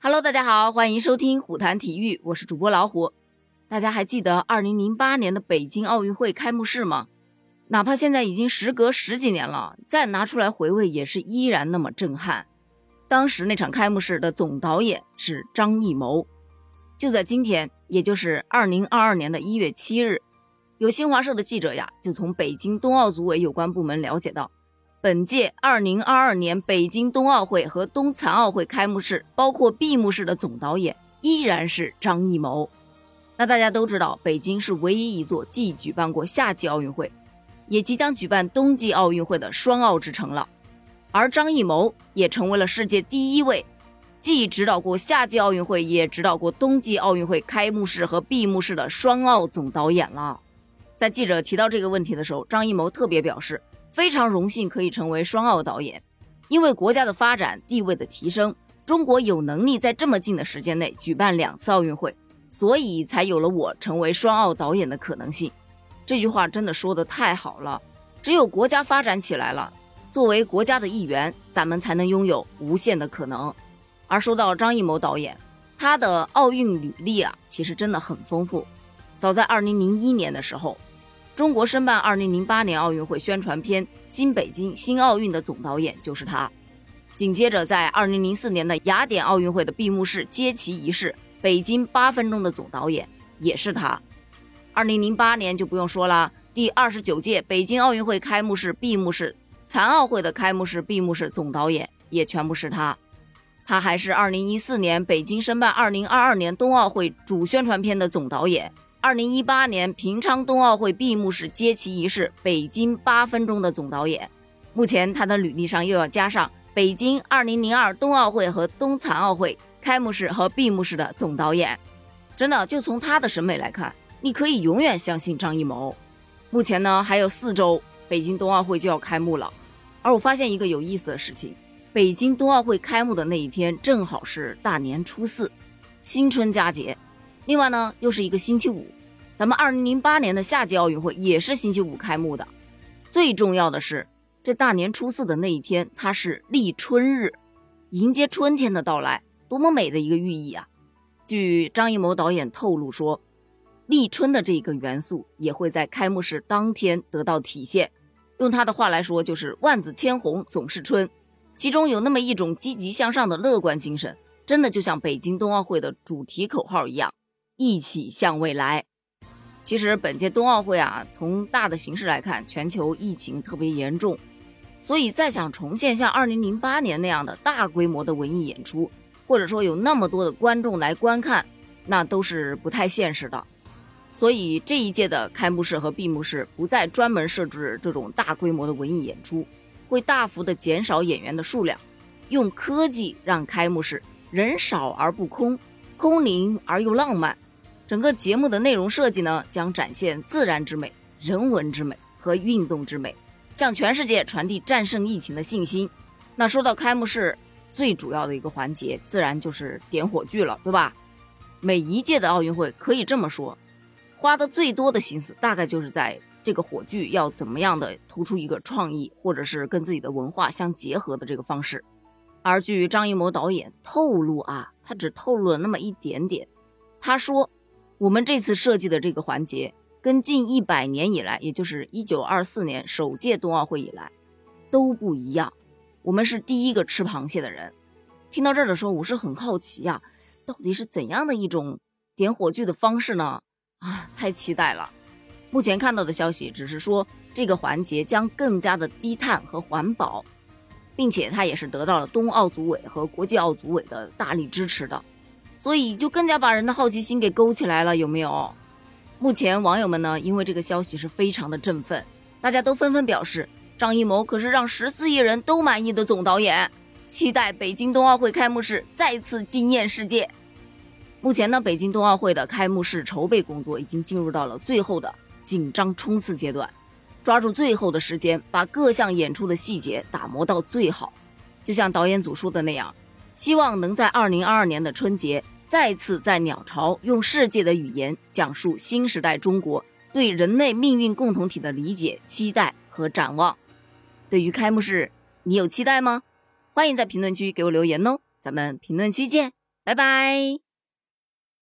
Hello，大家好，欢迎收听虎谈体育，我是主播老虎。大家还记得2008年的北京奥运会开幕式吗？哪怕现在已经时隔十几年了，再拿出来回味，也是依然那么震撼。当时那场开幕式的总导演是张艺谋。就在今天，也就是2022年的一月七日，有新华社的记者呀，就从北京冬奥组委有关部门了解到。本届2022年北京冬奥会和冬残奥会开幕式，包括闭幕式的总导演依然是张艺谋。那大家都知道，北京是唯一一座既举办过夏季奥运会，也即将举办冬季奥运会的双奥之城了。而张艺谋也成为了世界第一位既指导过夏季奥运会，也指导过冬季奥运会开幕式和闭幕式的双奥总导演了。在记者提到这个问题的时候，张艺谋特别表示。非常荣幸可以成为双奥导演，因为国家的发展地位的提升，中国有能力在这么近的时间内举办两次奥运会，所以才有了我成为双奥导演的可能性。这句话真的说的太好了，只有国家发展起来了，作为国家的一员，咱们才能拥有无限的可能。而说到张艺谋导演，他的奥运履历啊，其实真的很丰富。早在2001年的时候。中国申办2008年奥运会宣传片《新北京新奥运》的总导演就是他。紧接着，在2004年的雅典奥运会的闭幕式接旗仪式，北京八分钟的总导演也是他。2008年就不用说了，第二十九届北京奥运会开幕式、闭幕式、残奥会的开幕式、闭幕式总导演也全部是他。他还是2014年北京申办2022年冬奥会主宣传片的总导演。二零一八年平昌冬奥会闭幕式接旗仪式，北京八分钟的总导演。目前他的履历上又要加上北京二零零二冬奥会和冬残奥会开幕式和闭幕式的总导演。真的，就从他的审美来看，你可以永远相信张艺谋。目前呢，还有四周，北京冬奥会就要开幕了。而我发现一个有意思的事情，北京冬奥会开幕的那一天正好是大年初四，新春佳节。另外呢，又是一个星期五，咱们二零零八年的夏季奥运会也是星期五开幕的。最重要的是，这大年初四的那一天，它是立春日，迎接春天的到来，多么美的一个寓意啊！据张艺谋导演透露说，立春的这一个元素也会在开幕式当天得到体现。用他的话来说，就是万紫千红总是春，其中有那么一种积极向上的乐观精神，真的就像北京冬奥会的主题口号一样。一起向未来。其实本届冬奥会啊，从大的形势来看，全球疫情特别严重，所以再想重现像2008年那样的大规模的文艺演出，或者说有那么多的观众来观看，那都是不太现实的。所以这一届的开幕式和闭幕式不再专门设置这种大规模的文艺演出，会大幅的减少演员的数量，用科技让开幕式人少而不空，空灵而又浪漫。整个节目的内容设计呢，将展现自然之美、人文之美和运动之美，向全世界传递战胜疫情的信心。那说到开幕式，最主要的一个环节，自然就是点火炬了，对吧？每一届的奥运会可以这么说，花的最多的心思，大概就是在这个火炬要怎么样的突出一个创意，或者是跟自己的文化相结合的这个方式。而据张艺谋导演透露啊，他只透露了那么一点点，他说。我们这次设计的这个环节，跟近一百年以来，也就是一九二四年首届冬奥会以来，都不一样。我们是第一个吃螃蟹的人。听到这儿的时候，我是很好奇呀，到底是怎样的一种点火炬的方式呢？啊，太期待了！目前看到的消息只是说，这个环节将更加的低碳和环保，并且它也是得到了冬奥组委和国际奥组委的大力支持的。所以就更加把人的好奇心给勾起来了，有没有？目前网友们呢，因为这个消息是非常的振奋，大家都纷纷表示，张艺谋可是让十四亿人都满意的总导演，期待北京冬奥会开幕式再次惊艳世界。目前呢，北京冬奥会的开幕式筹备工作已经进入到了最后的紧张冲刺阶段，抓住最后的时间，把各项演出的细节打磨到最好，就像导演组说的那样。希望能在二零二二年的春节，再次在鸟巢用世界的语言讲述新时代中国对人类命运共同体的理解、期待和展望。对于开幕式，你有期待吗？欢迎在评论区给我留言哦，咱们评论区见。拜拜。